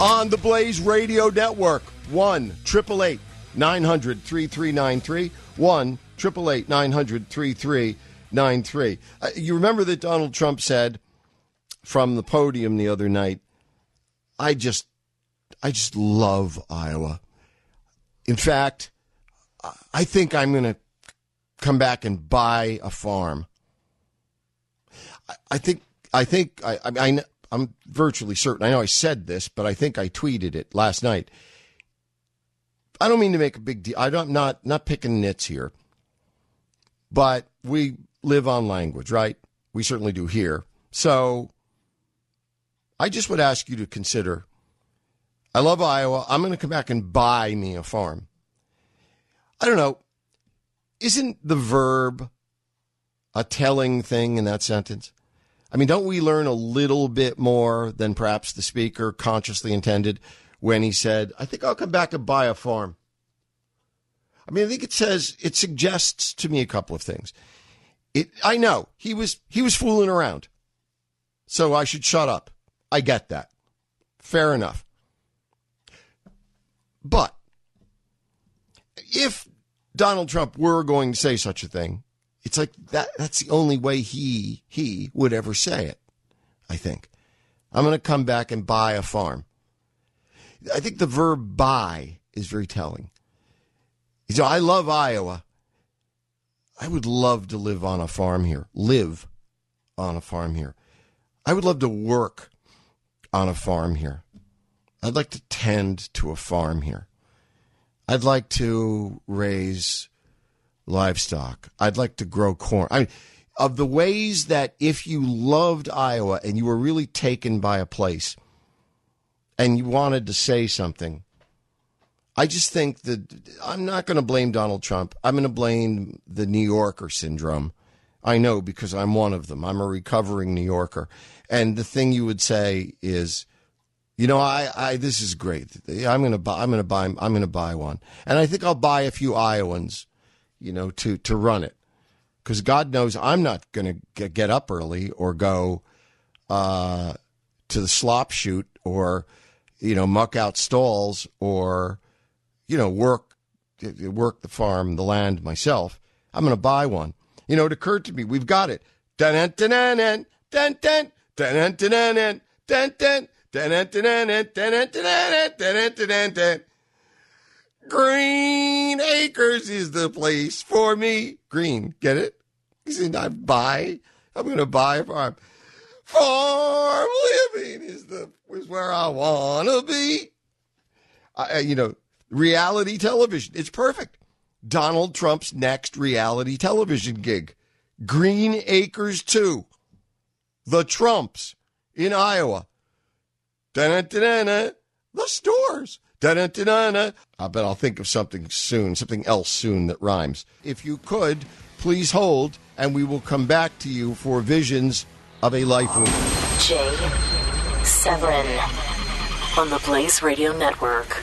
On the Blaze Radio Network, 1 888 900 3393. 1 888 900 3393. Uh, You remember that Donald Trump said from the podium the other night, I just, I just love Iowa. In fact, I- think I'm going to come back and buy a farm. I- think I think I I, I'm virtually certain. I know I said this, but I think I tweeted it last night. I don't mean to make a big deal. I'm not not picking nits here, but we live on language, right? We certainly do here. So I just would ask you to consider. I love Iowa. I'm going to come back and buy me a farm. I don't know. Isn't the verb a telling thing in that sentence? I mean, don't we learn a little bit more than perhaps the speaker consciously intended when he said, I think I'll come back and buy a farm? I mean, I think it says, it suggests to me a couple of things. It, I know he was, he was fooling around. So I should shut up. I get that. Fair enough. But if Donald Trump were going to say such a thing, it's like that that's the only way he he would ever say it. I think. I'm going to come back and buy a farm. I think the verb buy is very telling. So I love Iowa. I would love to live on a farm here. Live on a farm here. I would love to work on a farm here. I'd like to tend to a farm here. I'd like to raise livestock. I'd like to grow corn. I mean, of the ways that if you loved Iowa and you were really taken by a place and you wanted to say something, I just think that I'm not going to blame Donald Trump. I'm going to blame the New Yorker syndrome. I know because I'm one of them. I'm a recovering New Yorker. And the thing you would say is, you know, I, I this is great. I'm going to buy I'm going to buy I'm going to buy one. And I think I'll buy a few Iowans, you know, to to run it. Cuz God knows I'm not going to get up early or go uh, to the slop shoot or you know, muck out stalls or you know, work work the farm, the land myself. I'm going to buy one. You know, it occurred to me, we've got it. Dun dun dun dun dun dun dun dun dun dun dun Green Acres is the place for me. Green, get it? He said, I buy. I'm going to buy a farm. Farm living is the is where I want to be. I, you know, reality television. It's perfect. Donald Trump's next reality television gig. Green Acres 2. The Trumps in Iowa. Da-da-da-da-da. The stores. Da-da-da-da-da. I bet I'll think of something soon, something else soon that rhymes. If you could, please hold, and we will come back to you for visions of a life. Jay Severin on the Blaze Radio Network.